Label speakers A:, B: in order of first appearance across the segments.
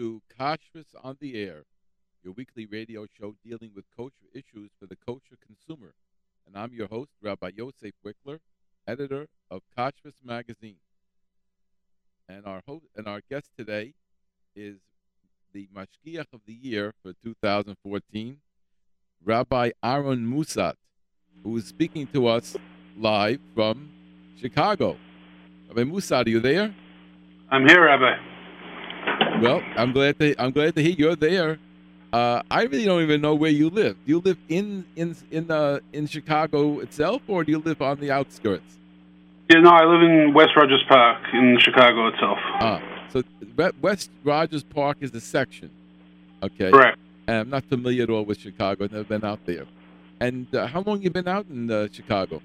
A: to Kashrus on the Air, your weekly radio show dealing with kosher issues for the kosher consumer. And I'm your host, Rabbi Yosef Wikler, editor of Kashrus Magazine. And our host and our guest today is the Mashgiach of the Year for 2014, Rabbi Aaron Mousad, who is speaking to us live from Chicago. Rabbi Mousad, are you there?
B: I'm here, Rabbi.
A: Well, I'm glad to I'm glad to hear you're there. Uh, I really don't even know where you live. Do you live in in in uh, in Chicago itself, or do you live on the outskirts?
B: Yeah, no, I live in West Rogers Park in Chicago itself.
A: Ah, so West Rogers Park is the section. Okay.
B: Correct.
A: And I'm not familiar at all with Chicago. I've never been out there. And uh, how long you been out in uh, Chicago?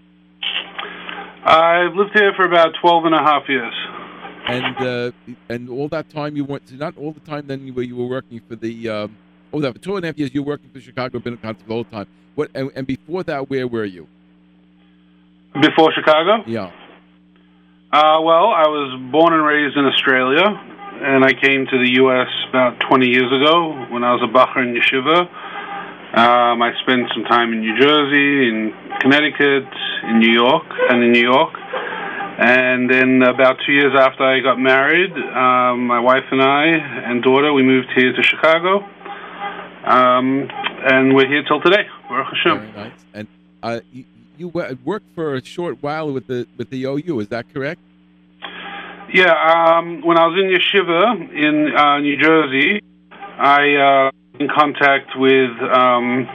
B: I've lived here for about 12 and a half years
A: and uh, and all that time you went to not all the time then where you were working for the um, oh that for two and a half years you were working for Chicago Rabbinical Council the whole time. What and, and, before that where were you?
B: Before Chicago?
A: Yeah.
B: Uh, well, I was born and raised in Australia, and I came to the U.S. about 20 years ago when I was a bachur in yeshiva. Um, I spent some time in New Jersey, in Connecticut, in New York, and in New York. And then about two years after I got married, um, my wife and I and daughter, we moved here to Chicago. Um, and we're here till today. Baruch Hashem.
A: Very nice. And uh, you, you worked for a short while with the with the OU. Is that correct?
B: Yeah. Um, when I was in yeshiva in uh, New Jersey, I uh, in contact with um,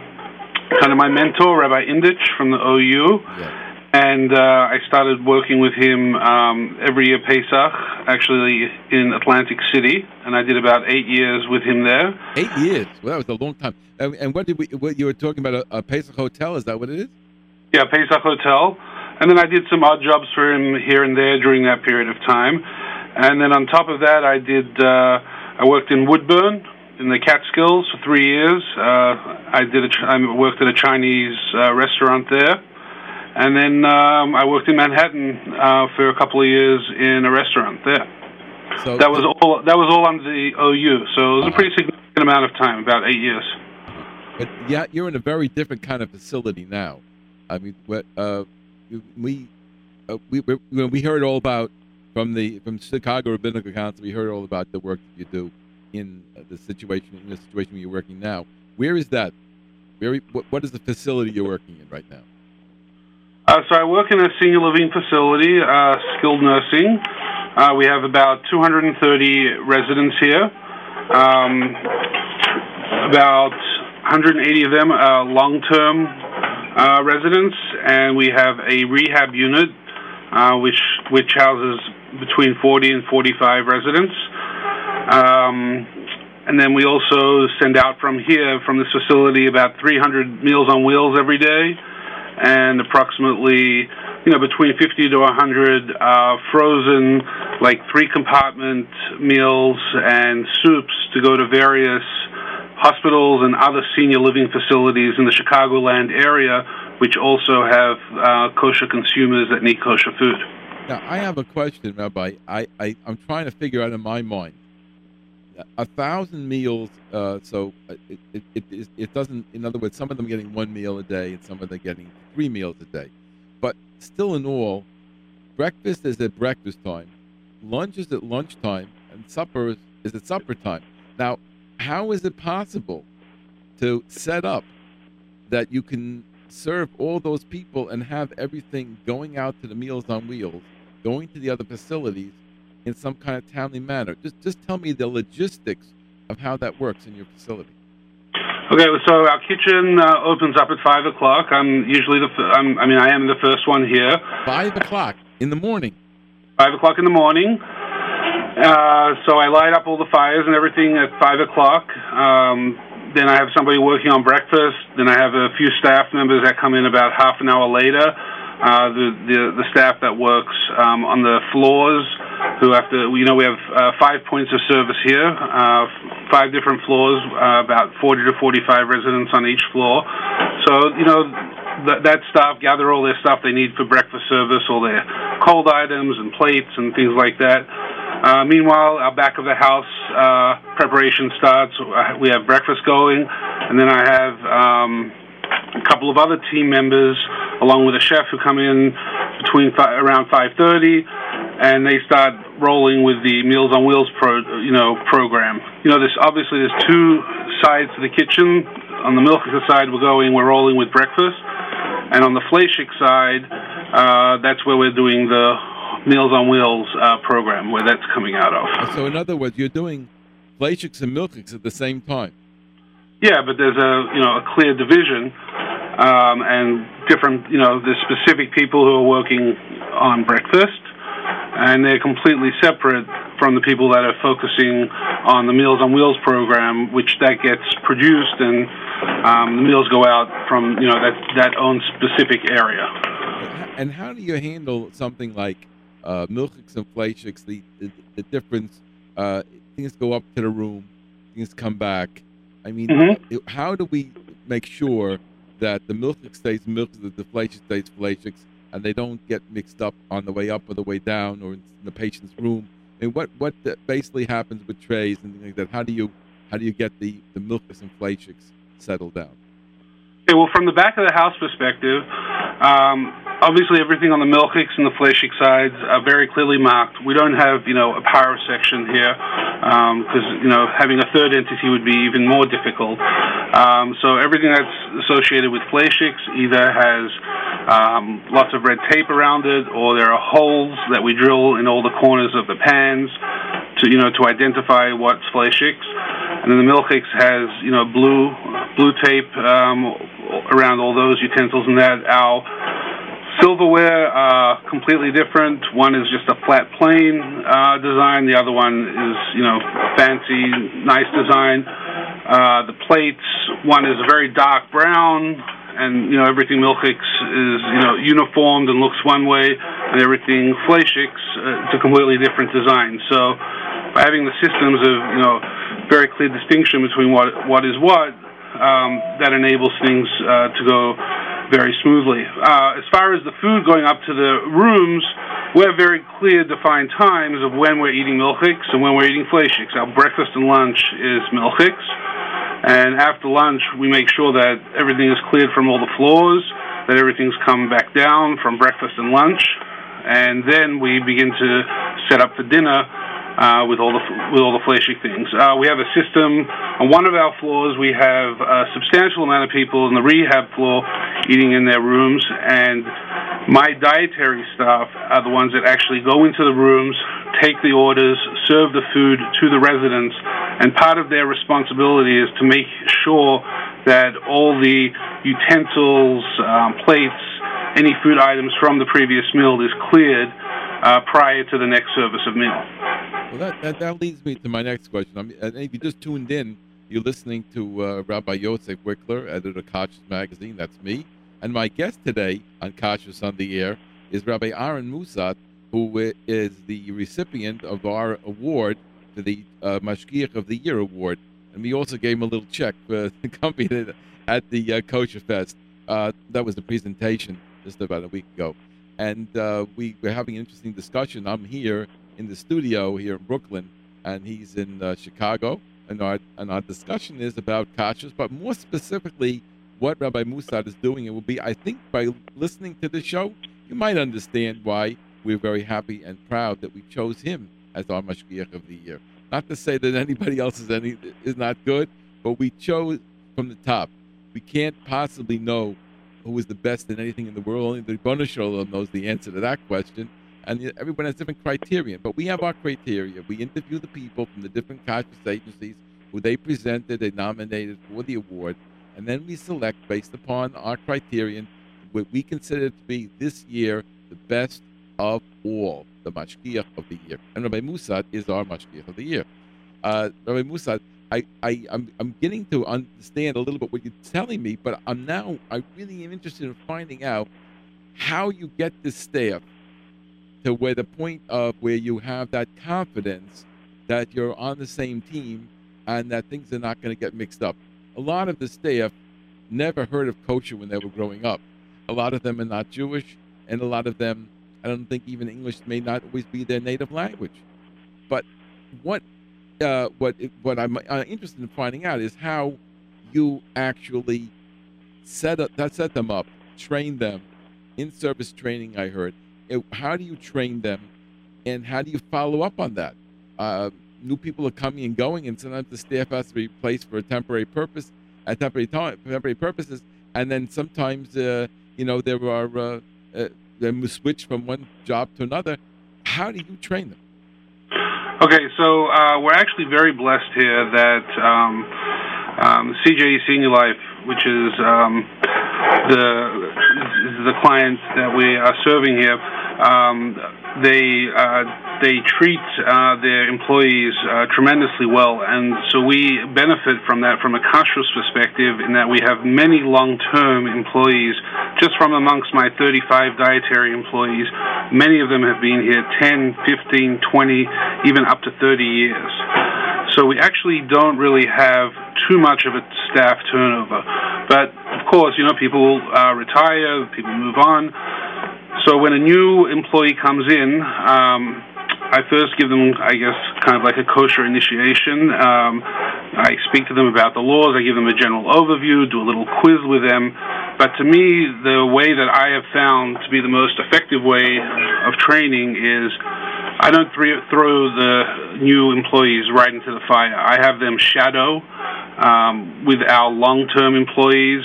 B: kind of my mentor, Rabbi Indich from the OU.
A: Yeah
B: and uh, I started working with him um, every year Pesach, actually in Atlantic City, and I did about eight years with him there.
A: Eight years? Well, that was a long time. And, and what did we? What you were talking about a, a, Pesach hotel? Is that what it is?
B: Yeah, Pesach hotel, and then I did some odd jobs for him here and there during that period of time, and then on top of that, I did. Uh, I worked in Woodbourne in the Catskills for three years. Uh, I did. A, I worked at a Chinese uh, restaurant there and then um, I worked in Manhattan uh, for a couple of years in a restaurant there. So that was all. That was all under the OU. So it was a pretty significant amount of time, about eight years.
A: But yeah, you're in a very different kind of facility now. I mean, what uh, we uh, we we, we heard all about from the from Chicago Rabbinical Council. We heard all about the work that you do in the situation in the situation where you're working now. Where is that? Where what, what is the facility you're working in right now?
B: Uh, so I work in a senior living facility, uh, skilled nursing. Uh, we have about 230 residents here. Um, about 180 of them are long-term uh, residents, and we have a rehab unit uh, which which houses between 40 and 45 residents. Um, and then we also send out from here, from this facility, about 300 Meals on Wheels every day and approximately you know between 50 to 100 uh, frozen like three compartment meals and soups to go to various hospitals and other senior living facilities in the Chicagoland area which also have uh, kosher consumers that need kosher food.
A: Now I have a question, Rabbi. I, I I'm trying to figure out in my mind a thousand meals. Uh, so uh, it, it, it, it, doesn't. In other words, some of them getting one meal a day, and some of them getting three meals a day. But still, in all, breakfast is at breakfast time, lunch is at lunchtime, and supper is, is at supper time. Now, how is it possible to set up that you can serve all those people and have everything going out to the Meals on Wheels, going to the other facilities, in some kind of timely manner. Just just tell me the logistics of how that works in your facility.
B: Okay, so our kitchen uh, opens up at five o'clock. I'm usually the f- I'm, I mean I am the first one here.
A: Five o'clock in the morning.
B: Five o'clock in the morning. Uh, so I light up all the fires and everything at five o'clock. Um, then I have somebody working on breakfast. Then I have a few staff members that come in about half an hour later. Uh, the, the, the staff that works um, on the floors, who to, you know, we have uh, five points of service here, uh, five different floors, uh, about 40 to 45 residents on each floor. So, you know, that, that staff gather all their stuff they need for breakfast service, all their cold items and plates and things like that. Uh, meanwhile, our back of the house uh, preparation starts. We have breakfast going, and then I have um, a couple of other team members, along with a chef, who come in between fi- around 5:30, and they start rolling with the Meals on Wheels pro, you know, program. You know, there's obviously there's two sides to the kitchen. On the milk side, we're going, we're rolling with breakfast, and on the Fleishik side, uh, that's where we're doing the Meals on Wheels uh, program, where that's coming out of.
A: So, in other words, you're doing Fleischiks and Milchiks at the same time.
B: Yeah, but there's a you know a clear division, um, and different you know the specific people who are working on breakfast, and they're completely separate from the people that are focusing on the Meals on Wheels program, which that gets produced and um, the meals go out from you know that that own specific area.
A: And how do you handle something like uh, milchiks and fleischiks? The, the the difference, uh, things go up to the room, things come back. I mean,
B: Mhm.
A: how do we make sure that the milchik stays that the fleishik stays fleischiks, and they don't get mixed up on the way up or the way down or in the patient's room? I mean, what what basically happens with trays and things like that? How do you how do you get the the milchiks and fleischiks settled down?
B: Okay, well, from the back of the house perspective, um, obviously everything on the Milchiks and the Fleishik sides are very clearly marked. We don't have, you know, a pareve section here because, you know, having a third entity would be even more difficult. Um, so everything that's associated with Fleishiks either has um, lots of red tape around it or there are holes that we drill in all the corners of the pans to, you know, to identify what's Fleischiks. And then the Milchiks has, you know, blue blue tape um, around all those utensils and that. Our silverware are completely different. One is just a flat plane uh, design. The other one is, you know, fancy, nice design. Uh, the plates, one is a very dark brown, and you know everything Milchiks is you know uniformed and looks one way, and everything Fleischiks uh, it's a completely different design. So by having the systems of you know very clear distinction between what what is what, um, that enables things uh, to go very smoothly. Uh, as far as the food going up to the rooms, we have very clear defined times of when we're eating milchiks and when we're eating fleischiks. Our breakfast and lunch is milchiks, and after lunch we make sure that everything is cleared from all the floors, that everything's come back down from breakfast and lunch, and then we begin to set up for dinner uh, with all the with all the Fleishik things. Uh, we have a system on one of our floors. We have a substantial amount of people in the rehab floor eating in their rooms, and my dietary staff are the ones that actually go into the rooms, take the orders, serve the food to the residents, and part of their responsibility is to make sure that all the utensils, um, plates, any food items from the previous meal is cleared uh, prior to the next service of meal.
A: Well, that, that, that leads me to my next question. I mean, if you just tuned in, you're listening to uh, Rabbi Yosef Wikler, editor of Kashrus Magazine. That's me. And my guest today on Kashrus on the Air is Rabbi Aaron Mousad, who is the recipient of our award for the uh, Mashgiach of the Year award. And we also gave him a little check for the company that- at the uh, Kosher Fest. Uh, that was the presentation just about a week ago. And uh, we were having an interesting discussion. I'm here in the studio here in Brooklyn, and he's in uh, Chicago. And our and our discussion is about kashrus, but more specifically, what Rabbi Mousad is doing. It will be, I think, by listening to the show, you might understand why we're very happy and proud that we chose him as our mashgiach of the year. Not to say that anybody else is any is not good, but we chose from the top. We can't possibly know who is the best in anything in the world. Only the Shel Olam knows the answer to that question and everyone has different criteria. But we have our criteria. We interview the people from the different kashrus agencies who they presented, they nominated for the award, and then we select based upon our criterion what we consider to be this year the best of all, the mashgiach of the year. And Rabbi Mousad is our mashgiach of the year. Uh, Rabbi Mousad, I, I, I'm, I'm getting to understand a little bit what you're telling me, but I'm now, I really am interested in finding out how you get this staff to where the point of where you have that confidence that you're on the same team and that things are not going to get mixed up. A lot of the staff never heard of kosher when they were growing up. A lot of them are not Jewish, and a lot of them, I don't think even English may not always be their native language. but what uh, what what I'm uh, interested in finding out is how you actually set up that set them up, train them in service training. I heard. It, how do you train them, and how do you follow up on that? Uh, new people are coming and going, and sometimes the staff has to be placed for a temporary purpose, at temporary time, temporary purposes, and then sometimes uh, you know there are uh, uh, they switch from one job to another. How do you train them?
B: Okay, so uh, we're actually very blessed here that um, um, CJE Senior Life, which is um, the the client that we are serving here, um, they uh, they treat uh, their employees uh, tremendously well, and so we benefit from that from a kashrus perspective in that we have many long-term employees. Just from amongst my 35 dietary employees, many of them have been here 10, 15, 20, even up to 30 years. So we actually don't really have too much of a staff turnover. But of course, you know, people uh, retire, people move on. So when a new employee comes in, um, I first give them, I guess, kind of like a kosher initiation. Um, I speak to them about the laws. I give them a general overview, do a little quiz with them. But to me, the way that I have found to be the most effective way of training is I don't throw the new employees right into the fire. I have them shadow um, with our long-term employees,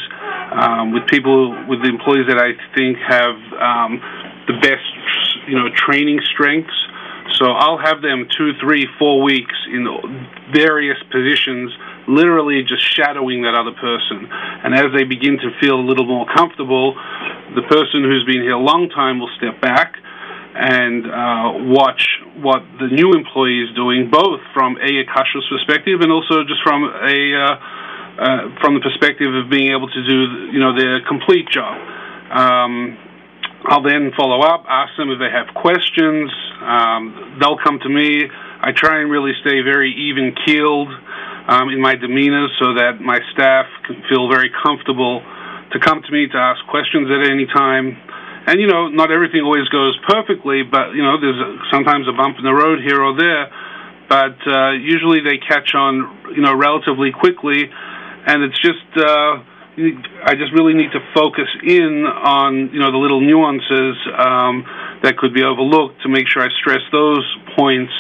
B: um, with people, with the employees that I think have um, the best, you know, training strengths. So I'll have them two, three, four weeks in various positions, literally just shadowing that other person. And as they begin to feel a little more comfortable, the person who's been here a long time will step back and uh, watch what the new employee is doing, both from a kashrus perspective and also just from a uh, uh, from the perspective of being able to do you know their complete job. Um, I'll then follow up, ask them if they have questions. Um, they'll come to me. I try and really stay very even keeled um, in my demeanor so that my staff can feel very comfortable to come to me to ask questions at any time. And you know, not everything always goes perfectly, but you know, there's a, sometimes a bump in the road here or there. But uh, usually they catch on, you know, relatively quickly, and it's just. Uh, I just really need to focus in on you know the little nuances um, that could be overlooked to make sure I stress those points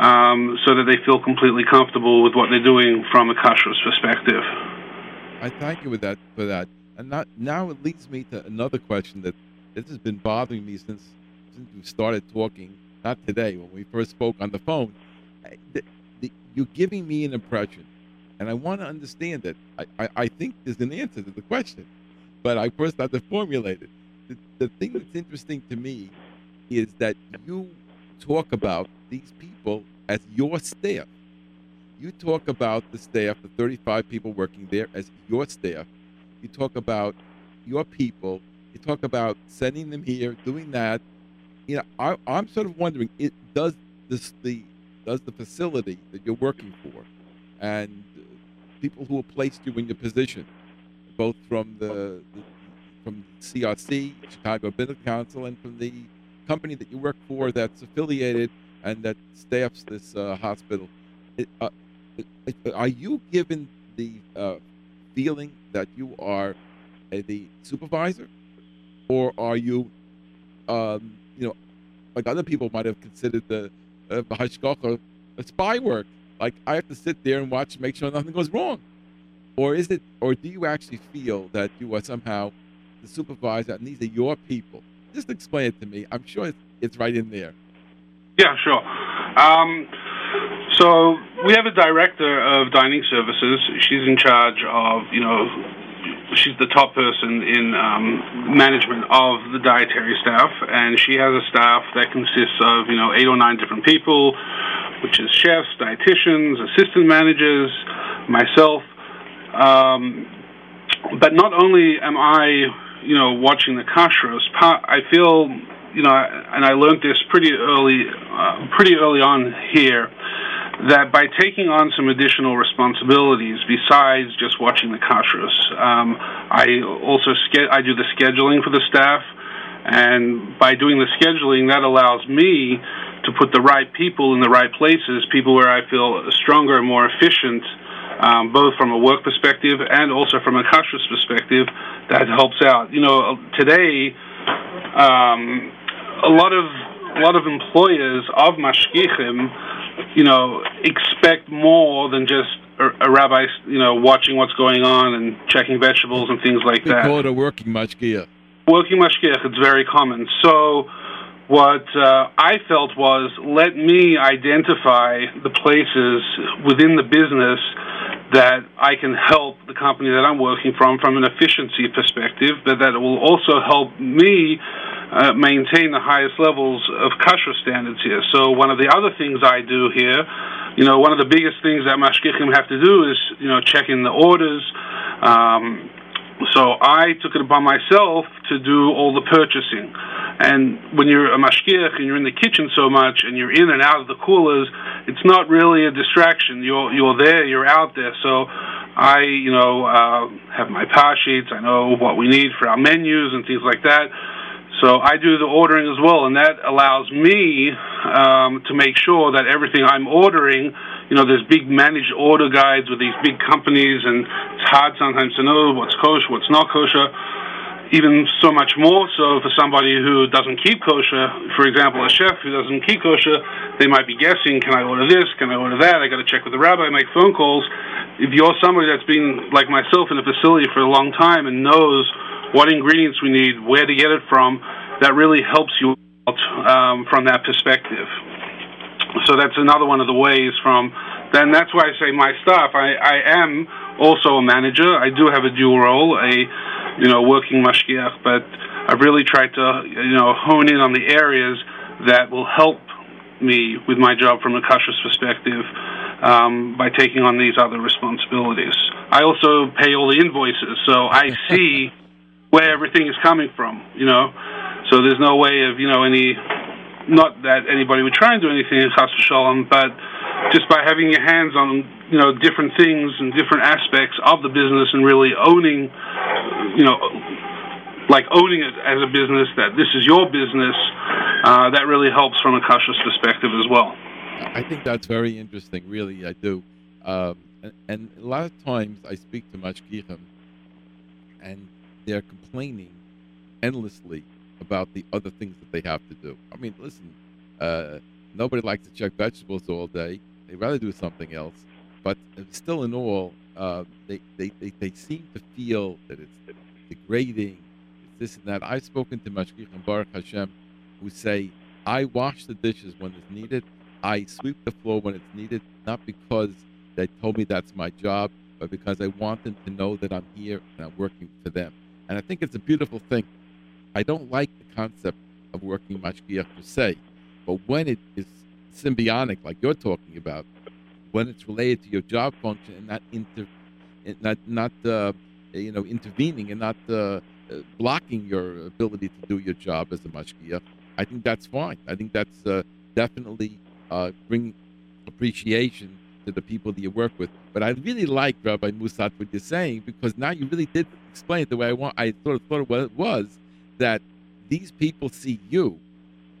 B: um, so that they feel completely comfortable with what they're doing from a kashrus perspective.
A: I thank you with that for that, and now it leads me to another question that this has been bothering me since since we started talking. Not today, when we first spoke on the phone. The, the, you're giving me an impression and I want to understand it. I, I, I, think there's an answer to the question, but I first have to formulate it. The, the thing that's interesting to me is that you talk about these people as your staff. You talk about the staff, the 35 people working there, as your staff. You talk about your people. You talk about sending them here, doing that. You know, I, I'm sort of wondering, it does this the does the facility that you're working for and people who have placed you in your position, both from the, the from CRC, Chicago Rabbinical Council, and from the company that you work for that's affiliated and that staffs this uh, hospital. It, uh, it, are you given the uh, feeling that you are the supervisor, or are you, um, you know, like other people might have considered the uh, a spy work? Like I have to sit there and watch, make sure nothing goes wrong, or is it, or do you actually feel that you are somehow the supervisor and these are your people? Just explain it to me. I'm sure it's, it's right in there.
B: Yeah, sure. Um, so we have a director of dining services. She's in charge of, you know, she's the top person in um, management of the dietary staff, and she has a staff that consists of, you know, eight or nine different people which is chefs, dietitians, assistant managers, myself. Um, but not only am I, you know, watching the kashrus, I feel, you know, and I learned this pretty early, uh, pretty early on here, that by taking on some additional responsibilities besides just watching the kashrus, um, I also ske- I do the scheduling for the staff, and by doing the scheduling, that allows me to put the right people in the right places, people where I feel stronger and more efficient, um, both from a work perspective and also from a kashrus perspective, that helps out. You know, today, um, a lot of a lot of employers of mashgichim, you know, expect more than just a, a rabbi, you know, watching what's going on and checking vegetables and things like
A: they
B: that.
A: call it a working mashgiach.
B: Working mashgiach, it's very common. So what uh, I felt was let me identify the places within the business that I can help the company that I'm working from from an efficiency perspective, but that will also help me uh, maintain the highest levels of kashrus standards here. So one of the other things I do here, you know, one of the biggest things that mashgichim have to do is, you know, check in the orders. Um, so I took it upon myself to do all the purchasing. And when you're a mashgiach and you're in the kitchen so much and you're in and out of the coolers, it's not really a distraction. You're you're there, you're out there. So I, you know, uh, have my power sheets. I know what we need for our menus and things like that. So I do the ordering as well, and that allows me um, to make sure that everything I'm ordering, you know, there's big managed order guides with these big companies, and it's hard sometimes to know what's kosher, what's not kosher. Even so much more so for somebody who doesn't keep kosher, for example, a chef who doesn't keep kosher, they might be guessing, can I order this? Can I order that? I got to check with the rabbi, make phone calls. If you're somebody that's been like myself in a facility for a long time and knows what ingredients we need, where to get it from, that really helps you out um, from that perspective. So that's another one of the ways from. Then that's why I say my staff. I, I am also a manager. I do have a dual role, a you know working mashgiach, but I've really tried to you know hone in on the areas that will help me with my job from a kashrus perspective um, by taking on these other responsibilities. I also pay all the invoices, so I see where everything is coming from, you know. So there's no way of, you know, any, not that anybody would try and do anything in Chas Shalom, but just by having your hands on, you know, different things and different aspects of the business and really owning, you know, like owning it as a business, that this is your business, uh, that really helps from a kashrus perspective as well.
A: I think that's very interesting, really, I do. Um, and, and, a lot of times I speak to mashgichim, and they're complaining endlessly about the other things that they have to do. I mean, listen, uh, nobody likes to check vegetables all day. They'd rather do something else. But still, in all, uh, they, they, they, they, seem to feel that it's degrading, it's this and that. I've spoken to Mashgichim Baruch Hashem who say, I wash the dishes when it's needed. I sweep the floor when it's needed, not because they told me that's my job, but because I want them to know that I'm here and I'm working for them. And I think it's a beautiful thing. I don't like the concept of working mashgiach per se, but when it is symbiotic, like you're talking about, when it's related to your job function and not inter, not not uh, you know intervening and not uh, blocking your ability to do your job as a mashgiach, I think that's fine. I think that's uh, definitely uh, bring appreciation to the people that you work with. But I really like Rabbi Mousad what you're saying because now you really did explain it the way I want. I sort thought thought it was that these people see you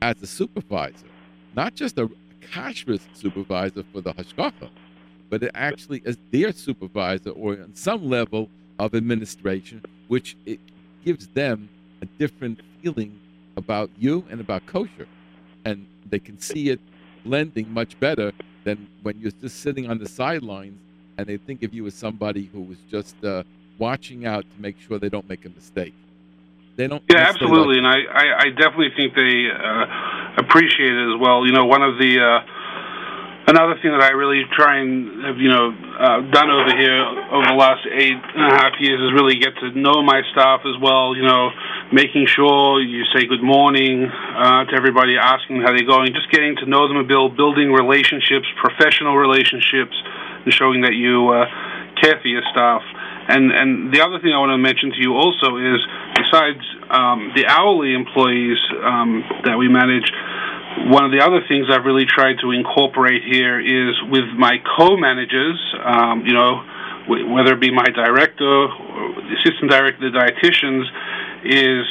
A: as a supervisor, not just a kashrus supervisor for the hashgacha, but it actually as their supervisor or on some level of administration, which it gives them a different feeling about you and about kosher, and they can see it blending much better than when you're just sitting on the sidelines and they think of you as somebody who was just uh, watching out to make sure they don't make a mistake. They don't.
B: Yeah, absolutely, and I, I, I, definitely think they uh, appreciate it as well. You know, one of the uh, another thing that I really try and have you know uh, done over here over the last eight and a half years is really get to know my staff as well. You know, making sure you say good morning uh, to everybody, asking how they're going, just getting to know them a bit, building relationships, professional relationships, and showing that you uh, care for your staff. And and the other thing I want to mention to you also is besides um, the hourly employees um, that we manage, one of the other things I've really tried to incorporate here is with my co-managers. Um, you know, whether it be my director or the assistant director, the dietitians, is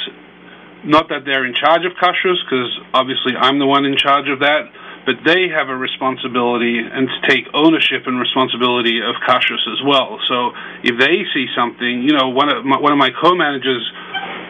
B: not that they're in charge of kashrus, because obviously I'm the one in charge of that, but they have a responsibility and to take ownership and responsibility of kashrus as well. So if they see something, you know, one of my, one of my co-managers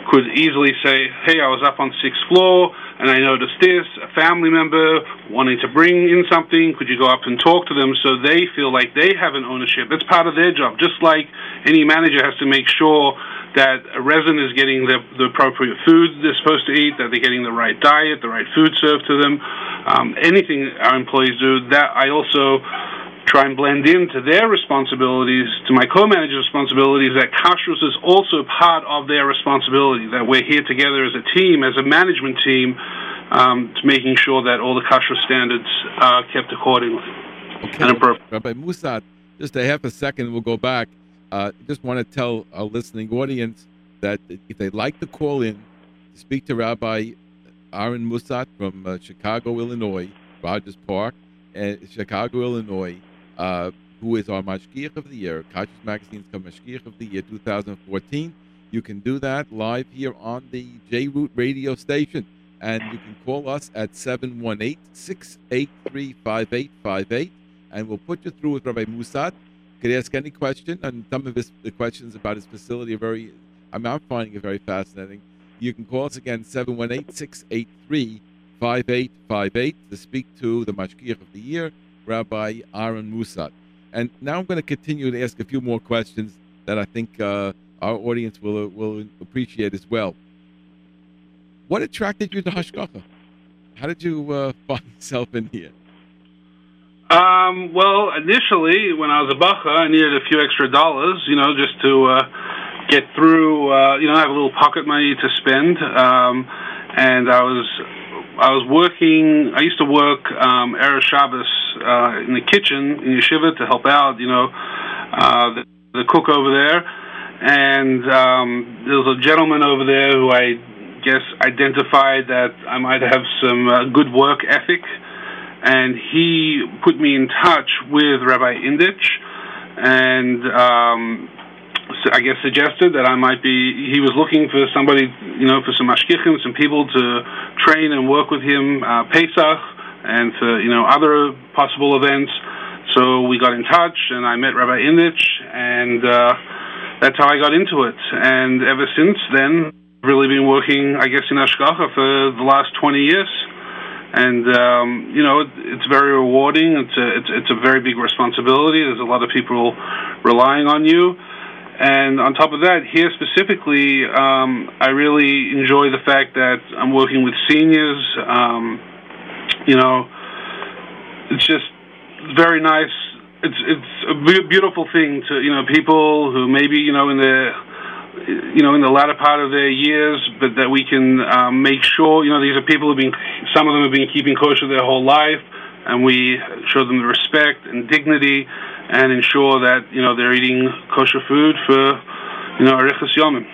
B: could easily say, "Hey, I was up on sixth floor and I noticed this. A family member wanting to bring in something, could you go up and talk to them so they feel like they have an ownership? That's part of their job. Just like any manager has to make sure that a resident is getting the, the appropriate food they're supposed to eat, that they're getting the right diet, the right food served to them. Um, anything our employees do, that I also try and blend into their responsibilities, to my co-manager's responsibilities, that kashrus is also part of their responsibility, that we're here together as a team, as a management team, um, to making sure that all the kashrus standards are kept accordingly
A: Okay.
B: and appropriate.
A: Rabbi Mousad, just a half a second, we'll go back. Uh, just want to tell our listening audience that if they'd like to call in to speak to Rabbi Aaron Mousad from uh, Chicago, Illinois, Rogers Park, and Chicago, Illinois, uh, who is our Mashgiach of the Year, Kashrus Magazine's Mashgiach of the Year 2014. You can do that live here on the J Root radio station. And you can call us at 718 683 5858 and we'll put you through with Rabbi Mousad. Could ask any question, and some of his the questions about his facility are very. I'm, I'm finding it very fascinating. You can call us again 718-683-5858 to speak to the Mashgiach of the Year, Rabbi Aaron Mousad. And now I'm going to continue to ask a few more questions that I think uh, our audience will will appreciate as well. What attracted you to Hashgacha? How did you uh, find yourself in here?
B: Um, well, initially, when I was a bacha, I needed a few extra dollars, you know, just to uh, get through, uh, you know, I have a little pocket money to spend. Um, and I was, I was working. I used to work um, Erev Shabbos uh, in the kitchen in yeshiva to help out, you know, uh, the, the cook over there. And um, there was a gentleman over there who I guess identified that I might have some uh, good work ethic and he put me in touch with Rabbi Indich, and um, I guess suggested that I might be. He was looking for somebody, you know, for some mashgichim, some people to train and work with him uh, Pesach, and for you know other possible events. So we got in touch, and I met Rabbi Indich, and uh, that's how I got into it. And ever since then, really been working, I guess, in Hashgacha for the last 20 years and um, you know it, it's very rewarding. It's a it's, it's a very big responsibility. There's a lot of people relying on you, and on top of that, here specifically, um, I really enjoy the fact that I'm working with seniors. Um, you know, it's just very nice. It's it's a beautiful thing to you know people who maybe you know in the you know, in the latter part of their years, but that we can um, make sure, you know, these are people who've been, some of them have been keeping kosher their whole life, and we show them the respect and dignity and ensure that, you know, they're eating kosher food for, you know, Arichas Yomim.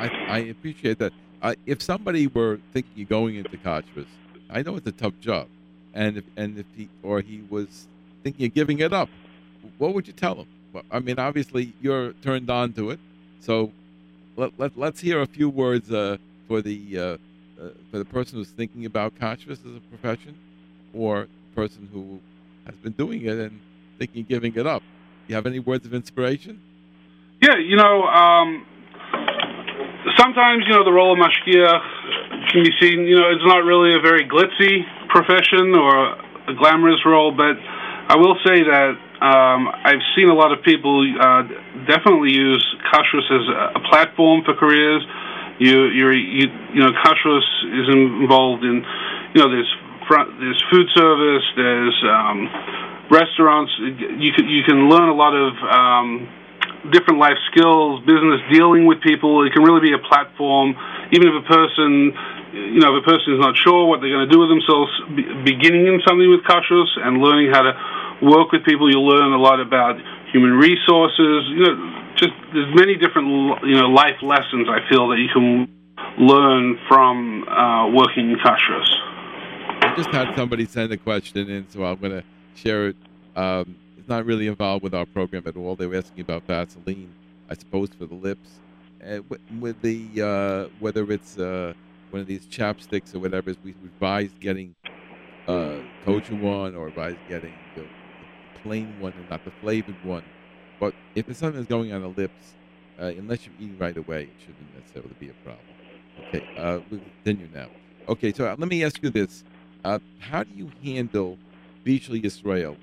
A: I, I appreciate that. I, if somebody were thinking of going into kashrus, I know it's a tough job, and if and if he or he was thinking of giving it up, what would you tell him? I mean, obviously you're turned on to it, so let, let let's hear a few words uh, for the uh, uh, for the person who's thinking about kashrus as a profession, or the person who has been doing it and thinking giving it up. You have any words of inspiration?
B: Yeah, you know, um, sometimes you know the role of mashgiach can be seen. You know, it's not really a very glitzy profession or a glamorous role, but I will say that um, I've seen a lot of people uh, definitely use kashrus as a platform for careers. You, you're, you, you know, kashrus is involved in, you know, there's front, there's food service, there's um, restaurants. You can you can learn a lot of um, different life skills, business dealing with people. It can really be a platform, even if a person, you know, if a person is not sure what they're going to do with themselves, beginning in something with kashrus and learning how to work with people, you'll learn a lot about human resources. You know, just there's many different you know life lessons I feel that you can learn from uh, working in kashrus.
A: I just had somebody send a question in, so I'm going to share it. Um, it's not really involved with our program at all. They were asking about Vaseline, I suppose, for the lips. Uh, with, the uh, whether it's uh, one of these chapsticks or whatever, we advise getting uh, kosher one or advise getting the, the plain one and not the flavored one. But if it's something that's going on the lips, uh, unless you're eating right away, it shouldn't necessarily be a problem. Okay, uh, we'll continue now. Okay, so uh, let me ask you this: uh, How do you handle Bishul Israel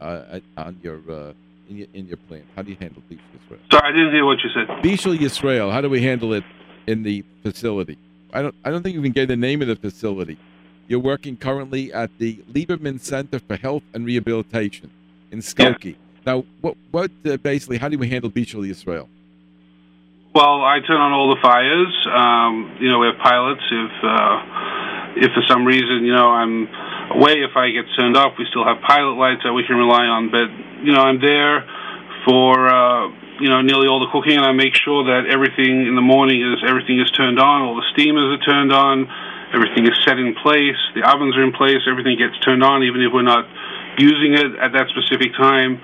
A: uh, on your uh, in your in your plant? How do you handle Bishul Israel?
B: Sorry, I didn't hear what you said.
A: Bishul Israel. How do we handle it in the facility? I don't. I don't think you can get the name of the facility. You're working currently at the Lieberman Center for Health and Rehabilitation in Skokie. Yeah. Now, what what uh, basically? How do we handle Bishul Israel?
B: Well, I turn on all the fires. Um, you know, we have pilots. If uh, if for some reason, you know, I'm away, if I get turned off, we still have pilot lights that we can rely on. But you know, I'm there for uh, you know nearly all the cooking, and I make sure that everything in the morning is everything is turned on, all the steamers are turned on, everything is set in place, the ovens are in place, everything gets turned on, even if we're not using it at that specific time,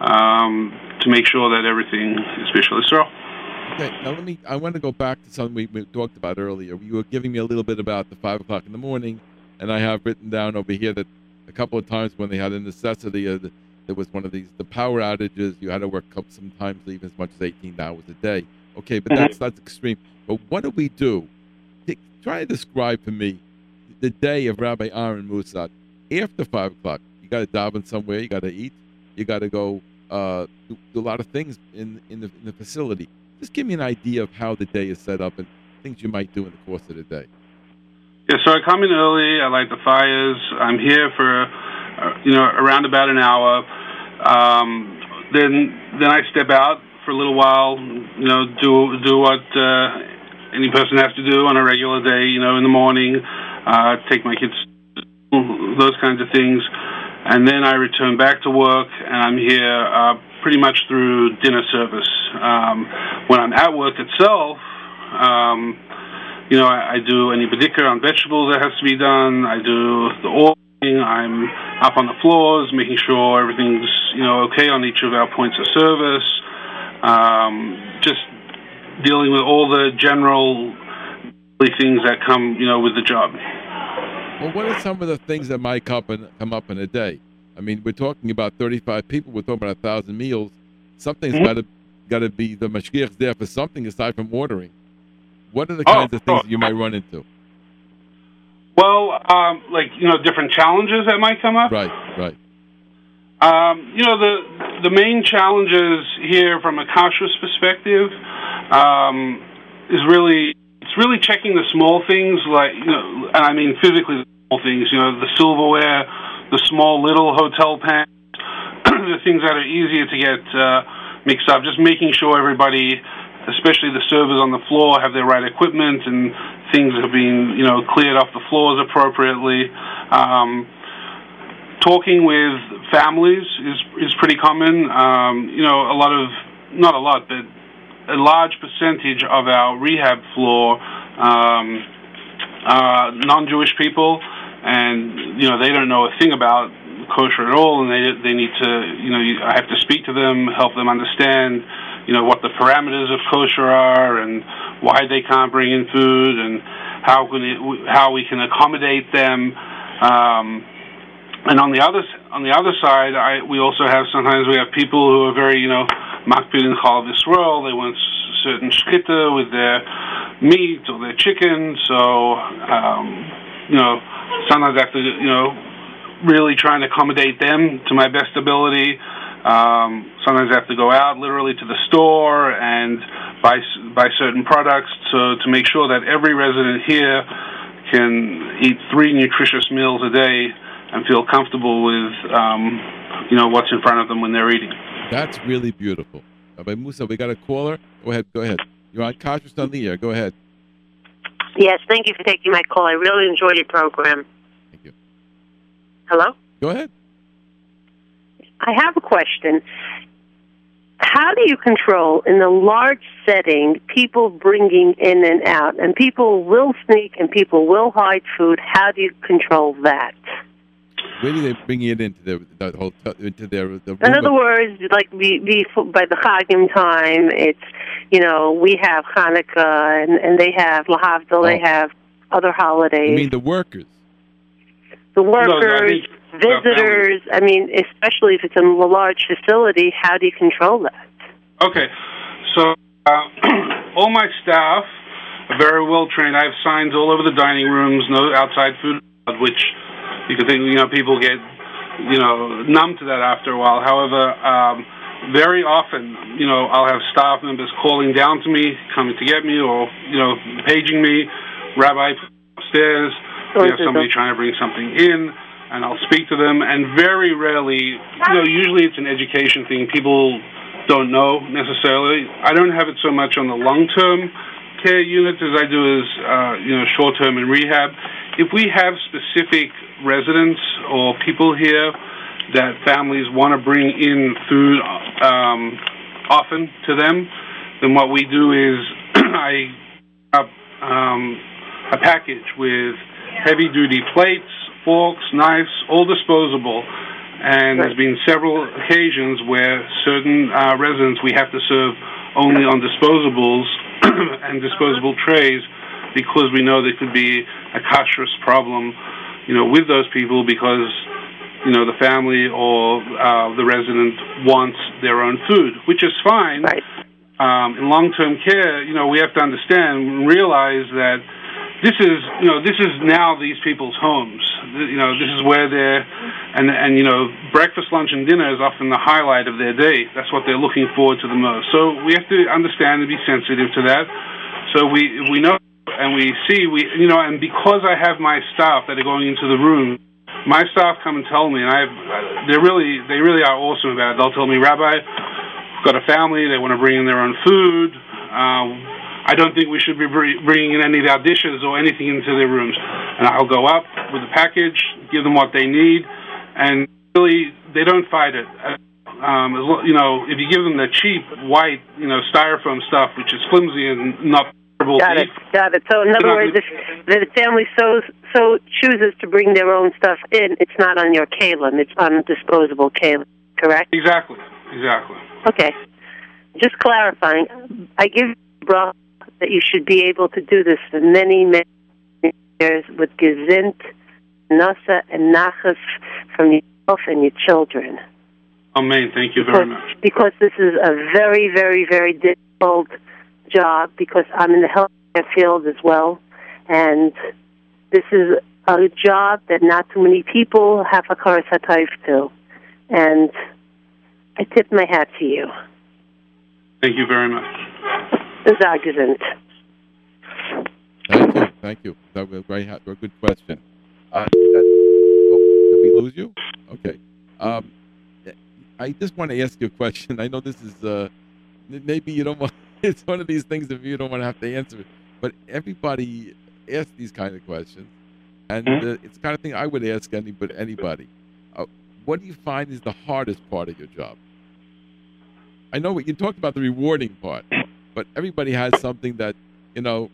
B: um, to make sure that everything is Bishul Israel.
A: Okay, now let me. I want to go back to something we, talked about earlier. You were giving me a little bit about the five o'clock in the morning, and I have written down over here that a couple of times when they had a necessity, uh, there was one of these the power outages. You had to work sometimes even as much as 18 hours a day. Okay, but that's mm-hmm. that's extreme. But what do we do? Try to describe for me the day of Rabbi Aaron Mousad after five o'clock. You got to daven somewhere. You got to eat. You got to go uh, do, do, a lot of things in in the, in the facility just give me an idea of how the day is set up and things you might do in the course of the day.
B: Yeah, so I come in early. I light the fires. I'm here for, uh, you know, around about an hour. Um, then, then I step out for a little while. You know, do do what uh, any person has to do on a regular day. You know, in the morning, uh, take my kids, those kinds of things, and then I return back to work, and I'm here uh, pretty much through dinner service. Um, when I'm at work itself, um, you know, I, I do any bidikar on vegetables that has to be done. I do the oiling. I'm up on the floors, making sure everything's you know okay on each of our points of service. Um, just dealing with all the general things that come you know with the job.
A: Well, what are some of the things that might come, in, come up in a day? I mean, we're talking about 35 people. We're talking about a thousand meals. Something's mm-hmm. got to got to be the mashgiach's there for something aside from ordering. What are the oh, kinds of things oh. you might run into?
B: Well, um, like you know, different challenges that might come up.
A: Right, right.
B: Um, you know, the the main challenges here from a kashrus perspective um, is really it's really checking the small things, like you know, and I mean physically small things. You know, the silverware the small little hotel pans, the things that are easier to get uh, mixed up. Just making sure everybody, especially the servers on the floor, have their right equipment and things have been you know cleared off the floors appropriately. Um, talking with families is is pretty common. Um, you know, a lot of not a lot, but a large percentage of our rehab floor um, are non-Jewish people and you know they don't know a thing about kosher at all, and they they need to you know I have to speak to them, help them understand you know what the parameters of kosher are and why they can't bring in food and how can it, how we can accommodate them. Um, and on the other on the other side, I, we also have sometimes we have people who are very you know makpid in chal Yisrael. They want certain shechita with their meat or their chicken. So um, you know sometimes I have to, you know, really try and accommodate them to my best ability. Um, sometimes I have to go out literally to the store and buy buy certain products to to make sure that every resident here can eat three nutritious meals a day and feel comfortable with um, you know what's in front of them when they're eating.
A: That's really beautiful. Rabbi Musa, we got a caller. Go ahead. Go ahead. You're on Kashrus on the air. Go ahead.
C: Yes, thank you for taking my call. I really enjoyed your program.
A: Thank you.
C: Hello?
A: Go ahead.
C: I have a question. How do you control in a large setting people bringing in and out? And people will sneak and people will hide food. How do you control that?
A: Where do they bring it into their the hotel into their the
C: In other words, like be, be, by the Chagim time, it's you know we have Hanukkah and and they have Lahavdil, oh. they have other holidays.
A: You mean the workers?
C: The workers. Visitors. I mean, especially if it's a large facility, how do you control that?
B: Okay, so uh, all my staff are very well trained. I have signs all over the dining rooms, no outside food, which you could think you know people get you know numb to that after a while. However. Um, very often, you know, I'll have staff members calling down to me, coming to get me, or you know, paging me. Rabbi upstairs, we have somebody trying to bring something in and I'll speak to them. And very rarely, you know, usually it's an education thing. People don't know necessarily. I don't have it so much on the long term care units as I do as uh, you know short term and rehab. If we have specific residents or people here that families want to bring in food um, often to them, then what we do is I up um, a package with heavy duty plates, forks, knives, all disposable. And there's been several occasions where certain uh, residents we have to serve only on disposables and disposable trays because we know there could be a kashrus problem, you know, with those people because you know the family or uh, the resident wants their own food, which is fine.
C: Right.
B: Um, in long-term care, you know, we have to understand and realize that this is you know this is now these people's homes. You know this is where they're and and you know breakfast, lunch, and dinner is often the highlight of their day. That's what they're looking forward to the most. So we have to understand and be sensitive to that. So we we know and we see we you know and because I have my staff that are going into the room. My staff come and tell me, and I they're really, they really are awesome about it. They'll tell me, Rabbi, got a family, they want to bring in their own food. Uh, I don't think we should be bringing in any of our dishes or anything into their rooms. And I'll go up with a package, give them what they need, and really they don't fight it. Um, you know, if you give them the cheap white, you know, styrofoam stuff, which is flimsy and not
C: Got it. Got it. So, in other words, if the family so so chooses to bring their own stuff in, it's not on your kalim; it's on disposable kalim. Correct?
B: Exactly. Exactly.
C: Okay. Just clarifying. I give bra that you should be able to do this for many, many years with gesint, nasa, and nachas from yourself and your children.
B: Amen. Thank you very much.
C: Because this is a very, very, very difficult job because I'm in the healthcare field as well, and this is a job that not too many people have a karas to, and I tip my hat to you.
B: Thank you very much.
C: Zagazant.
A: Thank you. Thank you. That was a very a good question. Uh, oh, did we lose you? Okay. Um, I just want to ask you a question. I know this is uh, maybe you don't want. It's one of these things if you don't want to have to answer it, but everybody asks these kind of questions, and mm-hmm. uh, it's the kind of thing I would ask anybody. Anybody. Uh, what do you find is the hardest part of your job? I know what you talked about the rewarding part but everybody has something that you know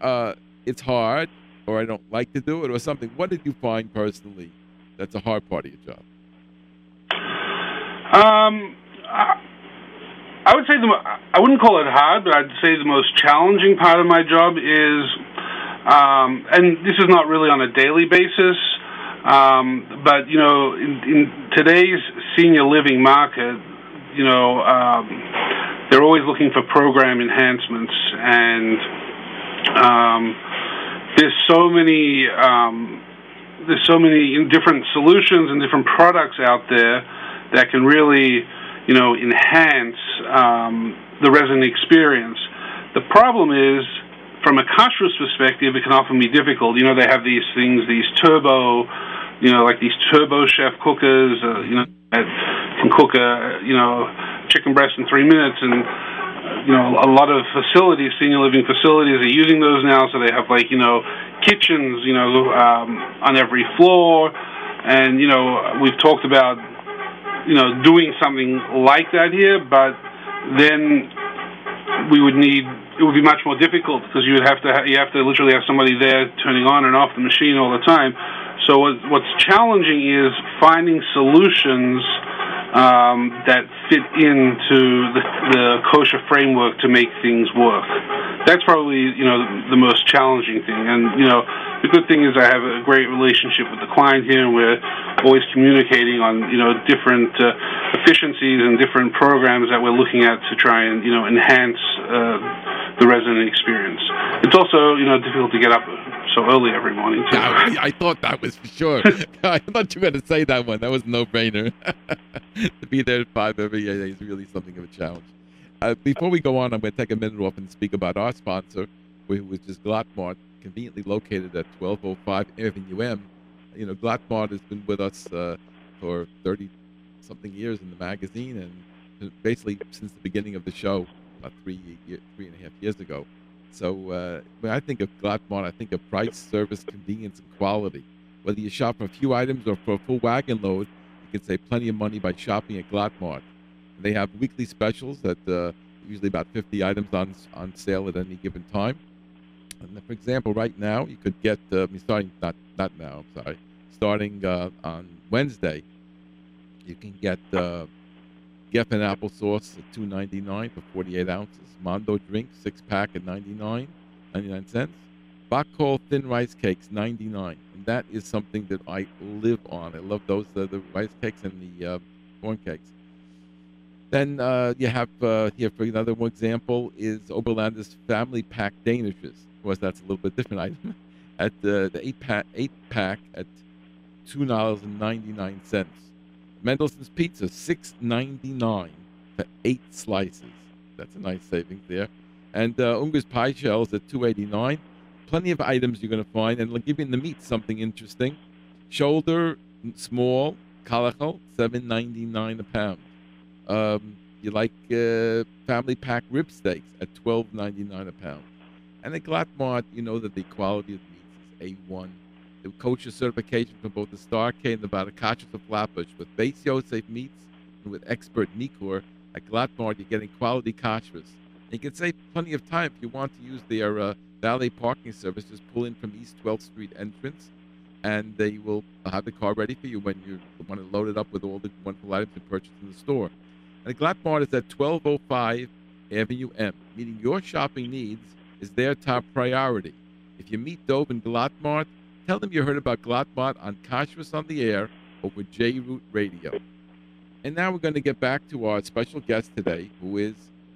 A: uh, it's hard or I don't like to do it or something. What did you find personally that's a hard part of your job?
B: Um, I would say the I wouldn't call it hard, but I'd say the most challenging part of my job is, um, and this is not really on a daily basis, um, but you know, in, in today's senior living market, you know, um, they're always looking for program enhancements, and um, there's so many um, there's so many different solutions and different products out there that can really, you know, enhance um, the resident experience. The problem is, from a kashrus perspective, it can often be difficult. You know, they have these things, these turbo, you know, like these turbo chef cookers, uh, you know, that can cook a, you know, chicken breast in three minutes, and you know a lot of facilities, senior living facilities, are using those now. So they have like you know kitchens, you know, um, on every floor, and you know we've talked about you know doing something like that here, but then we would need it would be much more difficult because you would have to ha- you have to literally have somebody there turning on and off the machine all the time. So what's challenging is finding solutions um, that fit into the, the kosher framework to make things work. that's probably you know the, the most challenging thing. And you know, the good thing is I have a great relationship with the client here, and we're always communicating on you know different uh, efficiencies and different programs that we're looking at to try and you know enhance uh, the resident experience. It's also you know difficult to get up so early every morning. Too.
A: I, I thought that was for sure. I thought you were going to say that one. That was no brainer. to be there at five every day is really something of a challenge. Uh, before we go on, I'm going to take a minute off and speak about our sponsor, which is Glattmart, conveniently located at 1205 Avenue M. You know, Glattmart has been with us uh, for 30 something years in the magazine, and basically since the beginning of the show, about three, three and a half years ago. So uh, when I think of Glattmart, I think of price, service, convenience, and quality. Whether you shop for a few items or for a full wagon load, you can save plenty of money by shopping at Glattmart. They have weekly specials that uh, usually about 50 items on on sale at any given time. And for example, right now you could get uh, starting not not now, I'm sorry, starting uh, on Wednesday, you can get uh, Geffen applesauce at 2.99 for 48 ounces. Mondo drink six pack at 99, 99 cents. Bacol thin rice cakes 99, and that is something that I live on. I love those uh, the rice cakes and the uh, corn cakes. Then uh, you have uh, here for another one example is Oberlander's Family Pack Danishes. Of course, that's a little bit different item. At the, the eight pack, eight pack at two dollars and ninety nine cents. Mendelssohn's Pizza six ninety nine for eight slices. That's a nice savings there. And uh, Unger's Pie Shells at two eighty nine. Plenty of items you're going to find, and you the meat something interesting. Shoulder small calico seven ninety nine a pound. Um, you like uh, family pack rib steaks at twelve ninety nine a pound. And at Glattmart, you know that the quality of the is A1. The kosher certification from both the Star K and the Barakachas of Flatbush with Beis Yosef meats and with expert Nikor. At Glattmart, you're getting quality kashrus. You can save plenty of time if you want to use their uh, valet parking service. Just pull in from East 12th Street entrance, and they will have the car ready for you when you want to load it up with all the wonderful items you purchased in the store. And the is at 1205 Avenue M, meaning your shopping needs is their top priority. If you meet Dove and Glattmart, tell them you heard about Glattmart on Kashrus on the Air over J Root Radio. And now we're going to get back to our special guest today, who is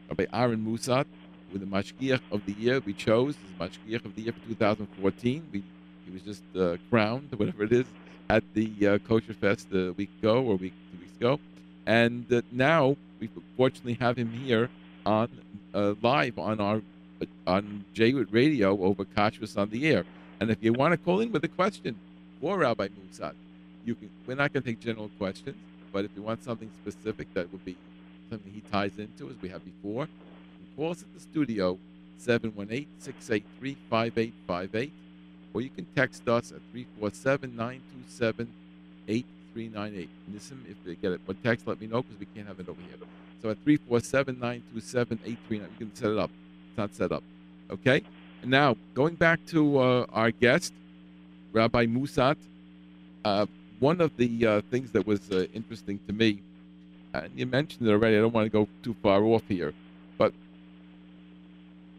A: Rabbi Aaron Mousad, with the Mashgiach of the Year we chose as Mashgiach of the Year for 2014. We, he was just uh, crowned, whatever it is, at the uh, Kosher Fest a week ago or week, two weeks ago. And uh, now we fortunately have him here on uh, live on our on J-Root Radio over Kashrus on the air. And if you want to call in with a question for Rabbi Mousad, you can. We're not going to take general questions, but if you want something specific that would be something he ties into, as we have before, call us at the studio 718-683-5858, or you can text us at 347-927-8398. Listen, if they get it, but text, let me know because we can't have it over here. So at 347-927-839, you can set it up. It's not set up. Okay? Now, going back to uh, our guest, Rabbi Mousad, uh, one of the uh, things that was uh, interesting to me, and you mentioned it already, I don't want to go too far off here, but,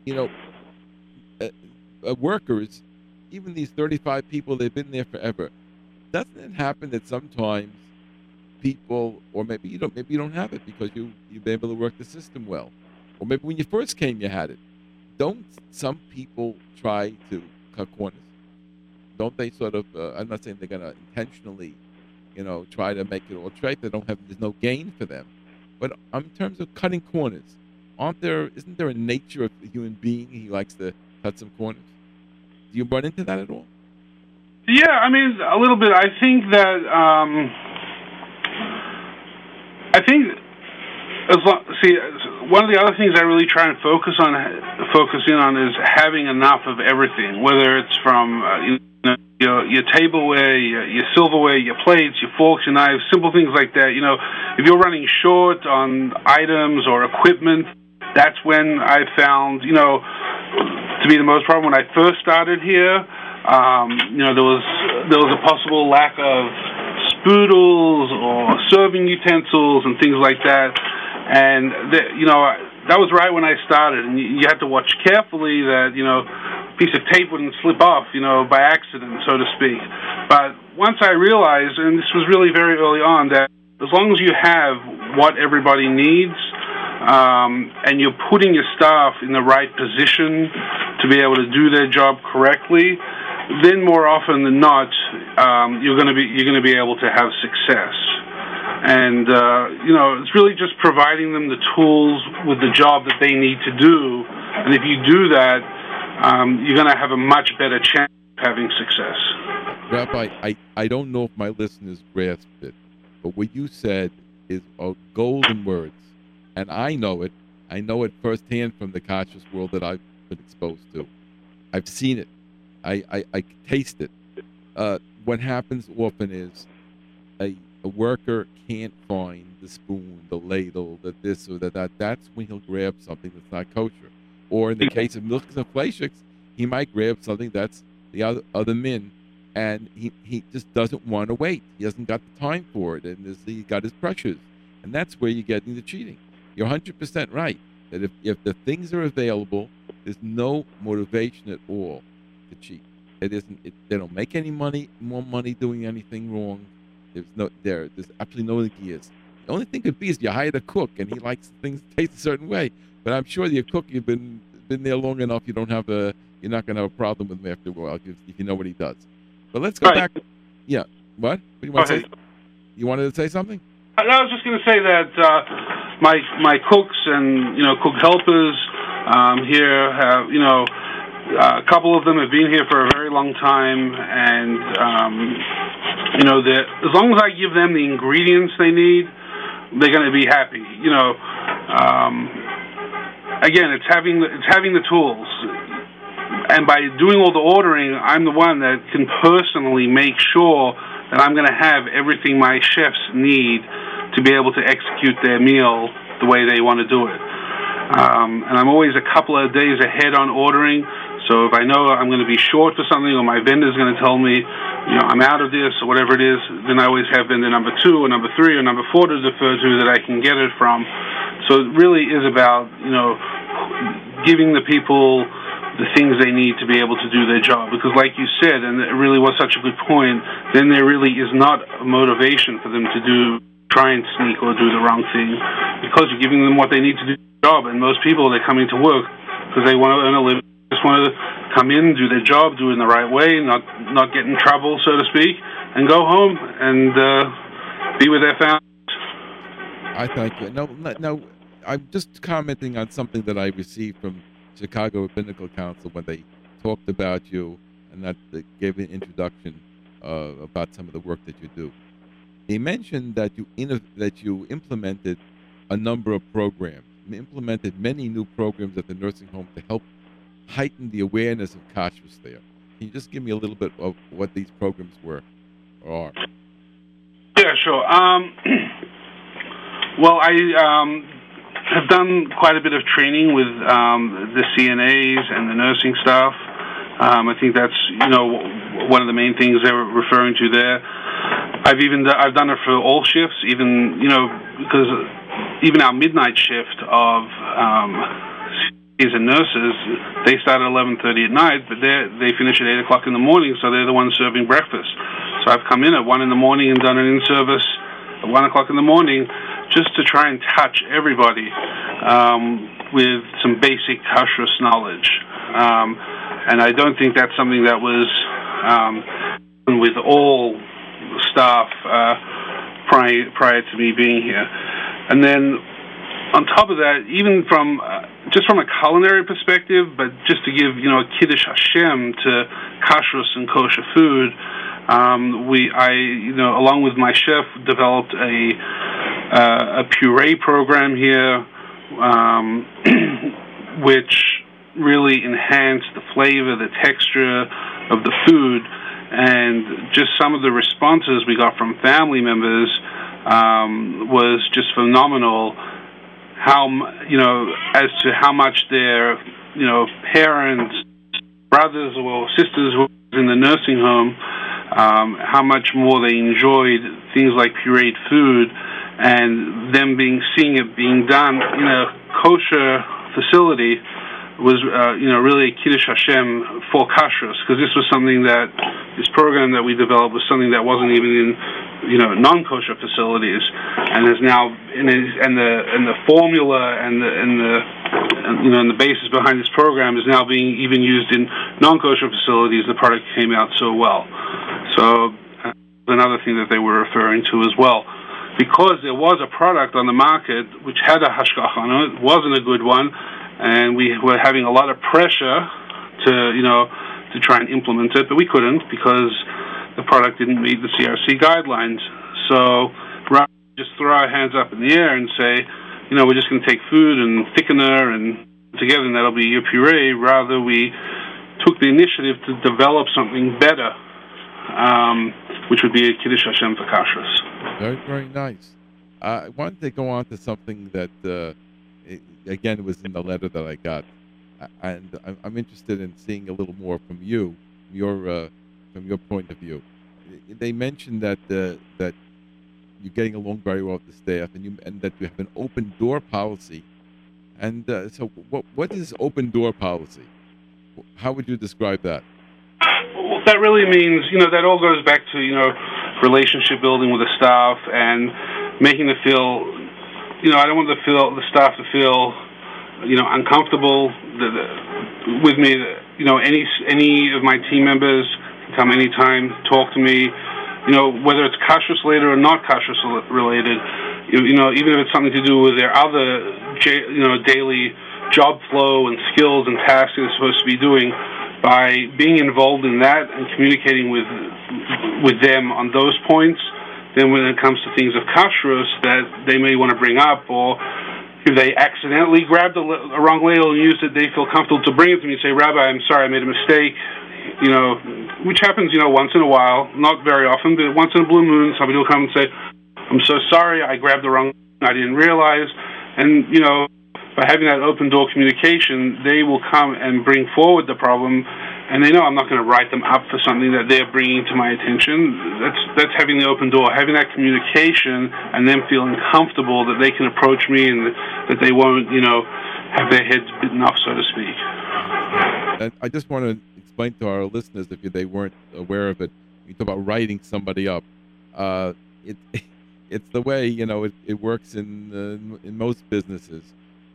A: you know, workers, even these 35 people, they've been there forever. Doesn't it happen that sometimes people, or maybe you don't, maybe you don't have it because you you've been able to work the system well, or maybe when you first came you had it. Don't some people try to cut corners? Don't they sort of? Uh, I'm not saying they're going to intentionally, you know, try to make it all straight. They don't have. There's no gain for them. But in terms of cutting corners, aren't there? Isn't there a nature of a human being he likes to cut some corners? Do you run into that at all?
B: Yeah, I mean a little bit. I think that um, I think as long, see one of the other things I really try and focus on focus in on is having enough of everything, whether it's from uh, you know, your your tableware, your, your silverware, your plates, your forks, your knives, simple things like that. You know, if you're running short on items or equipment, that's when I found you know to be the most problem. When I first started here, um, you know there was there was a possible lack of spoodles or serving utensils and things like that. And the, you know, that was right when I started, and you, you had to watch carefully that you know piece of tape wouldn't slip off, you know, by accident, so to speak. But once I realized, and this was really very early on, that as long as you have what everybody needs, um, and you're putting your staff in the right position to be able to do their job correctly, then more often than not, um, you're going to be you're going to be able to have success. And uh, you know, it's really just providing them the tools with the job that they need to do. And if you do that, um, you're going to have a much better chance of having success.
A: Rabbi, I, I don't know if my listeners grasped it, but what you said is golden words, and I know it. I know it firsthand from the kashrus world that I've been exposed to. I've seen it. I, I, I taste it. Uh, what happens often is a, a worker can't find the spoon, the ladle, the this or that, that. That's when he'll grab something that's not kosher. Or in the case of milks and flakes, he might grab something that's the other, other min, and he, he just doesn't want to wait. He hasn't got the time for it, and he's got his pressures. And that's where you're getting the cheating. You're 100% right that if, if the things are available, there's no motivation at all to cheat. It isn't. It, they don't make any money, more money doing anything wrong. There's no there. There's absolutely no gears. The only thing could be is you hired a cook and he likes things to taste a certain way. But I'm sure your cook you've been been there long enough. You don't have a. You're not going to have a problem with him after a while if, if you know what he does. But let's go
B: Right.
A: back. Yeah. What? What do you want to say? You wanted to say something?
B: I I was just going to say that uh, my my cooks and you know cook helpers um, here have you know uh, a couple of them have been here for a very long time, and um, you know that as long as I give them the ingredients they need, they're going to be happy. You know, um, again, it's having the, it's having the tools. And by doing all the ordering, I'm the one that can personally make sure that I'm going to have everything my chefs need to be able to execute their meal the way they want to do it. Um, and I'm always a couple of days ahead on ordering. So if I know I'm going to be short for something, or my vendor is going to tell me, you know, I'm out of this or whatever it is, then I always have vendor number two or number three or number four to defer to that I can get it from. So it really is about, you know, giving the people the things they need to be able to do their job. Because, like you said, and it really was such a good point, then there really is not a motivation for them to do try and sneak or do the wrong thing because you're giving them what they need to do their job. And most people they're coming to work because they want to earn a living, just want to come in, do their job, do it in the right way, not not get in trouble, so to speak, and go home and uh, be with their family.
A: I thank you. No, no, I'm just commenting on something that I received from Chicago Rabbinical Council when they talked about you and that they gave an introduction uh, about some of the work that you do. They mentioned that you that you implemented a number of programs, implemented many new programs at the nursing home to help heighten the awareness of kashrus there. Can you just give me a little bit of what these programs were or are?
B: Yeah, sure. Um, well, I um, have done quite a bit of training with um, the CNAs and the nursing staff. Um, I think that's you know one of the main things they're referring to there. I've even I've done it for all shifts, even you know because even our midnight shift of um, and nurses they start at eleven thirty at night, but they they finish at eight o'clock in the morning, so they're the ones serving breakfast. So I've come in at one in the morning and done an in service at one o'clock in the morning, just to try and touch everybody um, with some basic kashrus knowledge. Um, and I don't think that's something that was um, with all staff uh, prior prior to me being here. And then on top of that, even from uh, just from a culinary perspective, but just to give you know a kiddush Hashem to kashrus and kosher food, um, we I you know along with my chef developed a uh, a puree program here, um, which really enhanced the flavor, the texture of the food, and just some of the responses we got from family members um, was just phenomenal how you know as to how much their you know parents, brothers or sisters were in the nursing home, um, how much more they enjoyed things like pureed food, and them being seeing it being done in a kosher facility was uh, you know really a Kiddush Hashem for kashrus because this was something that this program that we developed was something that wasn't even in you know non-kosher facilities and is now and, and the and the formula and the and the and, you know and the basis behind this program is now being even used in non-kosher facilities. The product came out so well, so uh, another thing that they were referring to as well because there was a product on the market which had a hashgacha on it, wasn't a good one, and we were having a lot of pressure to, you know, to try and implement it, but we couldn't because the product didn't meet the CRC guidelines. So rather just throw our hands up in the air and say, you know, we're just going to take food and thickener and together and that'll be your puree, rather we took the initiative to develop something better, um, which would be a Kiddush Hashem for kashrus.
A: Very, very nice. Uh, I wanted to go on to something that uh, again, it was in the letter that I got, and I'm interested in seeing a little more from you, your uh, from your point of view. They mentioned that uh, that you're getting along very well with the staff, and you and that you have an open door policy. And uh, so, what what is open door policy? How would you describe that?
B: Well, that really means you know that all goes back to you know relationship building with the staff and making them feel you know, I don't want to feel the staff to feel, you know, uncomfortable the, the, with me. You know, any any of my team members come anytime, talk to me. You know, whether it's kashrus related or not kashrus related. You, you know, even if it's something to do with their other, you know, daily job flow and skills and tasks they're supposed to be doing by being involved in that and communicating with with them on those points then when it comes to things of kashrus that they may want to bring up, or if they accidentally grabbed a, a wrong ladle and used it, they feel comfortable to bring it to me and say, Rabbi, I'm sorry, I made a mistake. You know, which happens, you know, once in a while, not very often, but once in a blue moon, somebody will come and say, I'm so sorry, I grabbed the wrong, I didn't realize. And, you know, by having that open door communication, they will come and bring forward the problem and they know I'm not going to write them up for something that they're bringing to my attention. That's that's having the open door, having that communication, and them feeling comfortable that they can approach me and that they won't, you know, have their heads bitten off, so to speak.
A: I just want to explain to our listeners, if they weren't aware of it, you talk about writing somebody up. Uh, it it's the way you know it, it works in uh, in most businesses.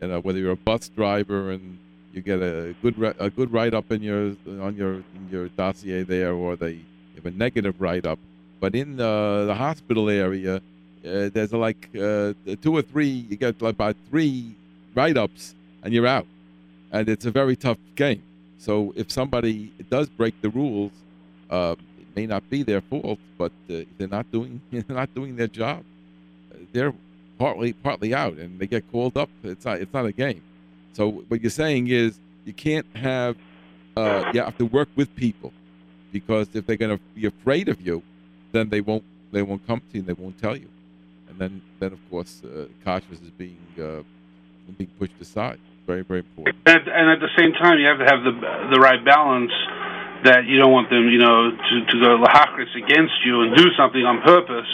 A: You know, whether you're a bus driver and you get a good a good write up in your on your in your dossier there, or they have a negative write up. But in the, the hospital area, uh, there's like uh, two or three. You get like about three write ups, and you're out. And it's a very tough game. So if somebody does break the rules, uh, it may not be their fault, but uh, they're not doing they're not doing their job. They're partly partly out, and they get called up. It's not it's not a game. So what you're saying is you can't have uh, you have to work with people because if they're going to be afraid of you, then they won't they won't come to you and they won't tell you, and then then of course uh, is being uh, being pushed aside. Very very important.
B: And, and at the same time, you have to have the the right balance that you don't want them, you know, to, to go lahakris against you and do something on purpose.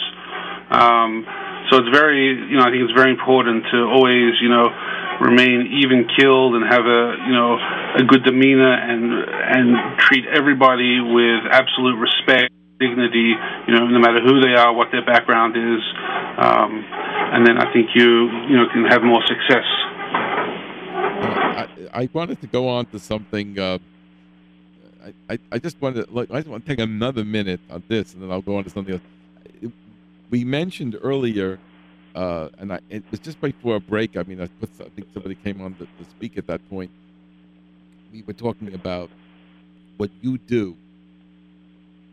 B: Um, so it's very, you know, I think it's very important to always, you know, remain even killed and have a you know a good demeanor and and treat everybody with absolute respect dignity you know no matter who they are what their background is um, and then I think you you know can have more success
A: I, I wanted to go on to something uh, I, I, I just wanted to, like I just want to take another minute on this and then I'll go on to something else we mentioned earlier uh, and I, it was just before a break. I mean, I, put, I think somebody came on to, to, speak at that point. We were talking about what you do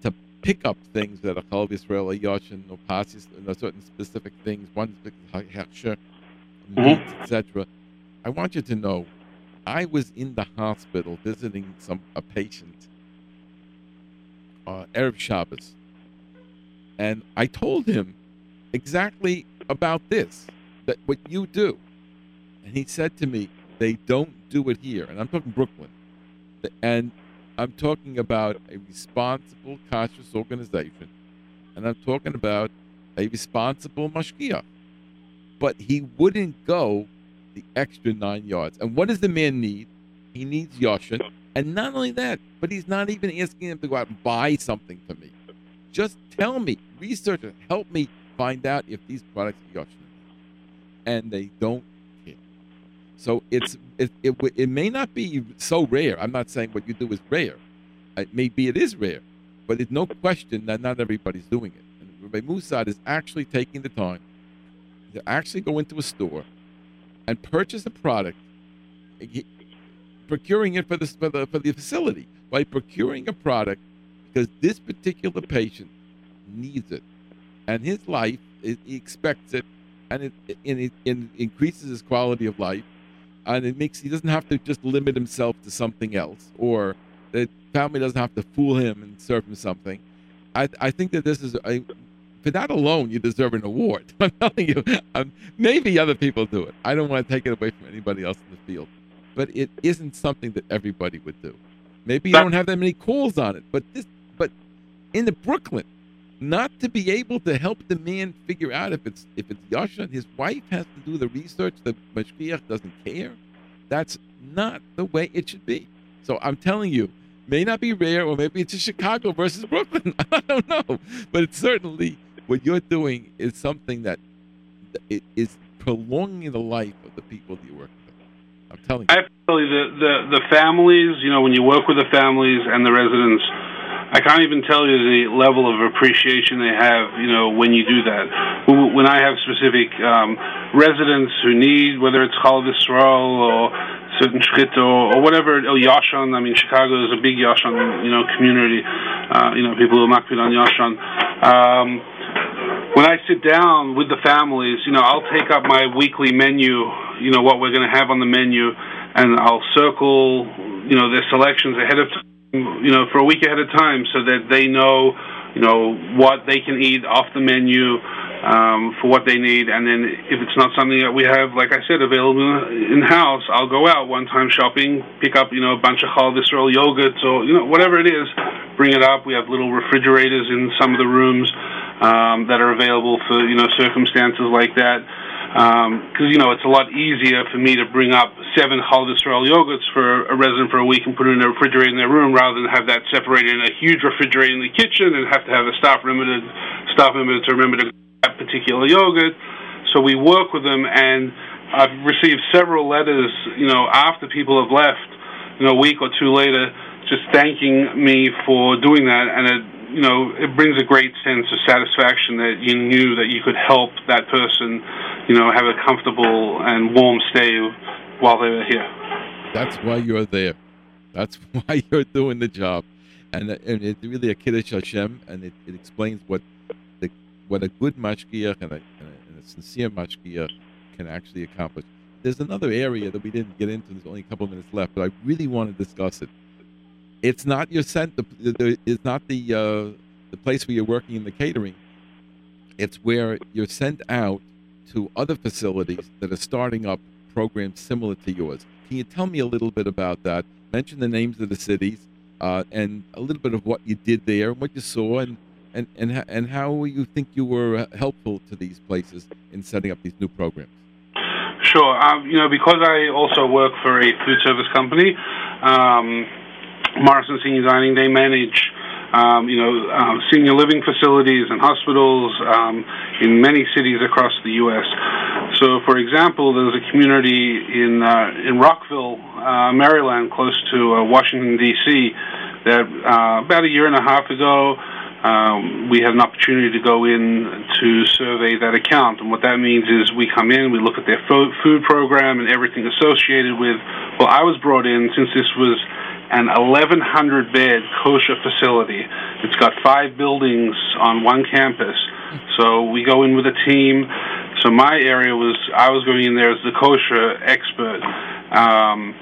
A: to pick up things that are Chalav Israel, Yashan, or Pasis, and certain specific things, one Heksher, mm-hmm. etc. I want you to know, I was in the hospital visiting some a patient, uh, Erev Shabbos, and I told him exactly about this, that what you do. And he said to me, they don't do it here. And I'm talking Brooklyn. And I'm talking about a responsible kashrus organization. And I'm talking about a responsible mashgiach. But he wouldn't go the extra nine yards. And what does the man need? He needs Yashan. And not only that, but he's not even asking him to go out and buy something for me. Just tell me, research it, help me find out if these products are Yashan. And they don't care. So it's it, it, it may not be so rare. I'm not saying what you do is rare. It maybe it is rare, but it's no question that not everybody's doing it. And Rabbi Mousad is actually taking the time to actually go into a store and purchase a product, procuring it for the, for the, for the facility by procuring a product because this particular patient needs it. And his life, he expects it, and it, and it, it increases his quality of life. And it makes he doesn't have to just limit himself to something else, or the family doesn't have to fool him and serve him something. I, I think that this is a, for that alone, you deserve an award. I'm telling you, um, maybe other people do it. I don't want to take it away from anybody else in the field, but it isn't something that everybody would do. Maybe you don't have that many calls on it, but this, but in the Brooklyn, not to be able to help the man figure out if it's if it's Yasha, his wife has to do the research. The mashgiach doesn't care. That's not the way it should be. So I'm telling you, may not be rare, or maybe it's just Chicago versus Brooklyn. I don't know, but it's certainly what you're doing is something that is prolonging the life of the people that you're working with. I'm telling you.
B: Absolutely, the, the the families. You know, when you work with the families and the residents, I can't even tell you the level of appreciation they have. You know, when you do that. When I have specific um, residents who need, whether it's Chalav Yisrael or certain shchit or, or whatever, or Yashan. I mean, Chicago is a big Yashan, you know, community. Uh, you know, people who are makpid on Yashan. Um, when I sit down with the families, you know, I'll take up my weekly menu, you know, what we're going to have on the menu, and I'll circle, you know, their selections ahead of time, you know, for a week ahead of time so that they know, you know, what they can eat off the menu um, for what they need. And then if it's not something that we have, like I said, available in house, I'll go out one time shopping, pick up, you know, a bunch of Chalav Yisrael yogurts or, you know, whatever it is, bring it up. We have little refrigerators in some of the rooms um, that are available for you know circumstances like that. Because um, you know it's a lot easier for me to bring up seven Chalav Yisrael yogurts for a resident for a week and put it in a refrigerator in their room rather than have that separated in a huge refrigerator in the kitchen and have to have a staff member to, staff member to remember to that particular yogurt. So we work with them, and I've received several letters, you know, after people have left, you know, a week or two later, just thanking me for doing that, and it you know, it brings a great sense of satisfaction that you knew that you could help that person, you know, have a comfortable and warm stay while they were here.
A: That's why you're there. That's why you're doing the job, and and it's really a kiddush Hashem, and it, it explains what the what a good mashgiach and a, and a sincere mashgiach can actually accomplish. There's another area that we didn't get into. There's only a couple minutes left, but I really want to discuss it it's not your the, it's not the uh, the place where you're working in the catering. It's where you're sent out to other facilities that are starting up programs similar to yours. Can you tell me a little bit about that? Mention the names of the cities uh, and a little bit of what you did there and what you saw and and and and how you think you were helpful to these places in setting up these new programs.
B: Sure. Um, you know, because I also work for a food service company. Um, Morrison Senior Dining, they manage, um, you know, uh, senior living facilities and hospitals um, in many cities across the U.S. So, for example, there's a community in uh, in Rockville, uh, Maryland, close to uh, Washington D.C. That uh, about a year and a half ago. Um, we had an opportunity to go in to survey that account. And what that means is we come in, we look at their food program and everything associated with. Well, I was brought in since this was an 1,100 bed kosher facility. It's got five buildings on one campus. So we go in with a team. So my area was, I was going in there as the kosher expert. Um,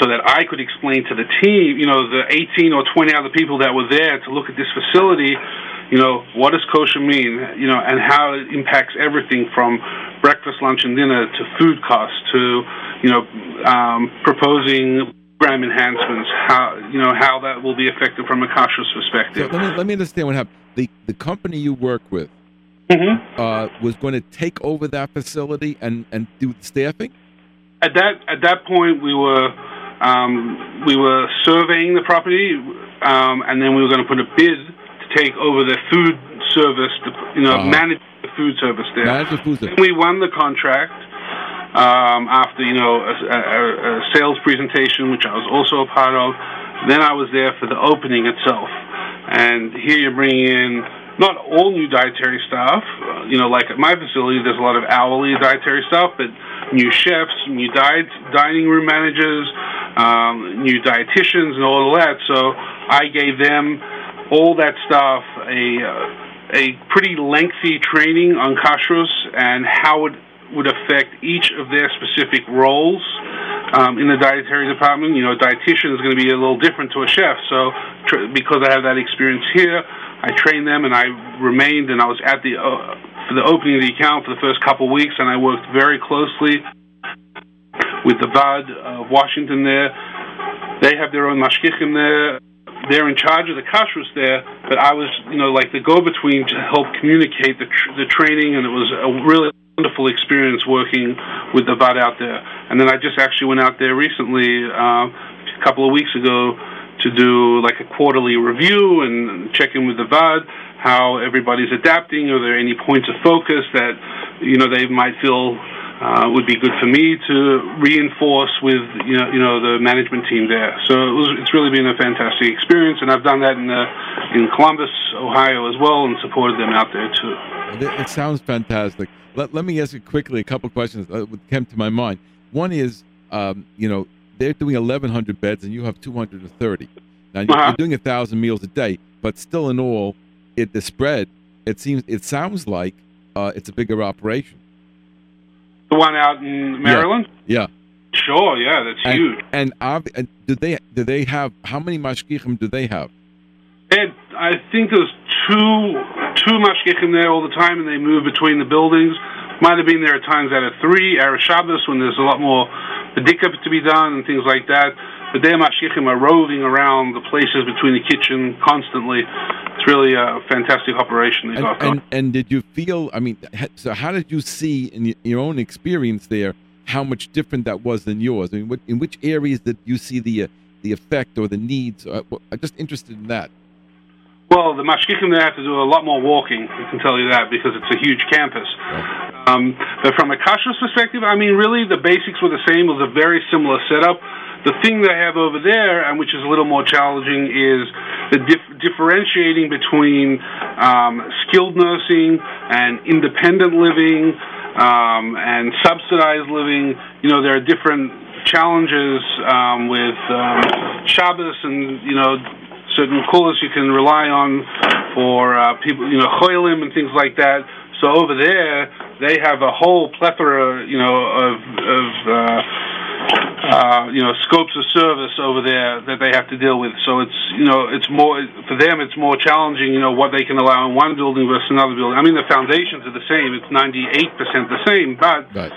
B: so that I could explain to the team, you know, the 18 or 20 other people that were there to look at this facility, you know, what does kosher mean, you know, and how it impacts everything from breakfast, lunch, and dinner to food costs to, you know, um, proposing program enhancements, how you know how that will be affected from a kashrus perspective.
A: So let me let me understand what happened. The the company you work with
B: mm-hmm.
A: uh, was going to take over that facility and and do the staffing.
B: at that at that point we were um, we were surveying the property, um, and then we were going to put a bid to take over the food service, to, you know,
A: Uh-huh.
B: manage the food service there.
A: Manage the food service.
B: We won the contract um, after you know a, a, a sales presentation, which I was also a part of. Then I was there for the opening itself, and here you're bringing in not all new dietary staff. Uh, you know, like at my facility, there's a lot of hourly dietary staff, but new chefs, new diet, dining room managers, um, new dietitians, and all of that. So I gave them all that stuff a uh, a pretty lengthy training on kashrus and how it would affect each of their specific roles um, in the dietary department. You know, a dietitian is going to be a little different to a chef. So, tr- because I have that experience here, I trained them and I remained and I was at the uh, for the opening of the account for the first couple of weeks, and I worked very closely with the Vaad of Washington there. They have their own mashgichim there. They're in charge of the kashrus there, but I was, you know, like the go-between to help communicate the tr- the training, and it was a really wonderful experience working with the Vaad out there. And then I just actually went out there recently, uh, a couple of weeks ago, to do like a quarterly review and check in with the Vaad, how everybody's adapting. Are there any points of focus that you know they might feel uh, would be good for me to reinforce with you know you know the management team there. So it was it's really been a fantastic experience, and I've done that in uh, in Columbus, Ohio as well, and supported them out there too.
A: It, sounds fantastic. Let, let me ask you quickly a couple questions that came to my mind. One is, um, you know, they're doing 1,100 beds and you have 230. Now you're,
B: Uh-huh.
A: you're doing a thousand meals a day, but still, in all, it the spread. It seems it sounds like uh, it's a bigger operation.
B: The one out in Maryland.
A: Yeah.
B: Sure, yeah, that's
A: And,
B: huge.
A: and, and do they do they have how many mashgichim do they have?
B: Ed, I think there's two two mashgichim there all the time, and they move between the buildings. Might have been there at times out of three, Erev Shabbos, when there's a lot more bedikah to be done and things like that. But their mashgichim are roving around the places between the kitchen constantly. It's really a fantastic operation
A: And, and and did you feel? I mean, so how did you see in your own experience there how much different that was than yours? I mean, what, in which areas did you see the uh, the effect or the needs? Uh, I'm just interested in that.
B: Well, the mashgichim they have to do a lot more walking. I can tell you that because it's a huge campus. Um, but from a kashrus perspective, I mean, really the basics were the same. It was a very similar setup. The thing they have over there, and which is a little more challenging, is the dif- differentiating between um, skilled nursing and independent living um, and subsidized living. You know, there are different challenges um, with um, Shabbos and you know certain kulas you can rely on for uh, people, you know, choilim and things like that. So over there, they have a whole plethora, you know, of, of uh, uh, you know, scopes of service over there that they have to deal with. So it's, you know, it's more for them. It's more challenging, you know, what they can allow in one building versus another building. I mean, the foundations are the same. It's ninety-eight percent the same, but
A: Right.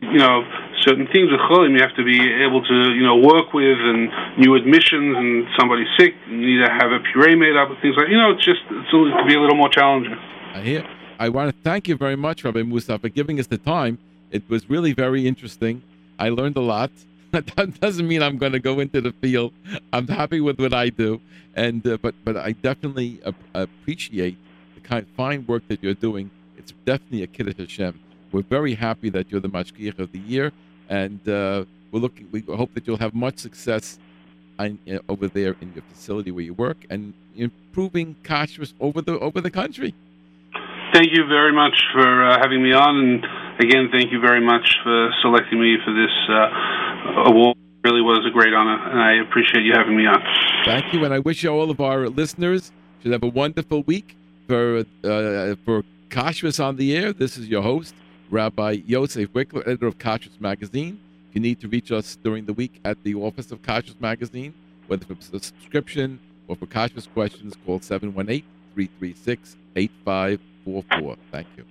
B: you know, certain things with cholim you have to be able to, you know, work with, and new admissions, and somebody's sick, you need to have a puree made up, and things like, you know, it's just it's can be a little more challenging.
A: I hear. I want to thank you very much, Rabbi Musa, for giving us the time. It was really very interesting. I learned a lot. That doesn't mean I'm going to go into the field. I'm happy with what I do, and uh, but but I definitely ap- appreciate the kind fine work that you're doing. It's definitely a kiddush Hashem. We're very happy that you're the mashgiach of the year, and uh, we're looking. We hope that you'll have much success on, uh, over there in your facility where you work and improving kashrus over the over the country.
B: Thank you very much for uh, having me on, and again, thank you very much for selecting me for this uh, award. It really was a great honor, and I appreciate you having me on.
A: Thank you, and I wish all of our listeners should have a wonderful week. For uh, for Kashrus on the air, this is your host, Rabbi Yosef Wikler, editor of Kashrus Magazine. If you need to reach us during the week at the office of Kashrus Magazine, whether for a subscription or for Kashrus questions, call 718 336 8544. Thank you.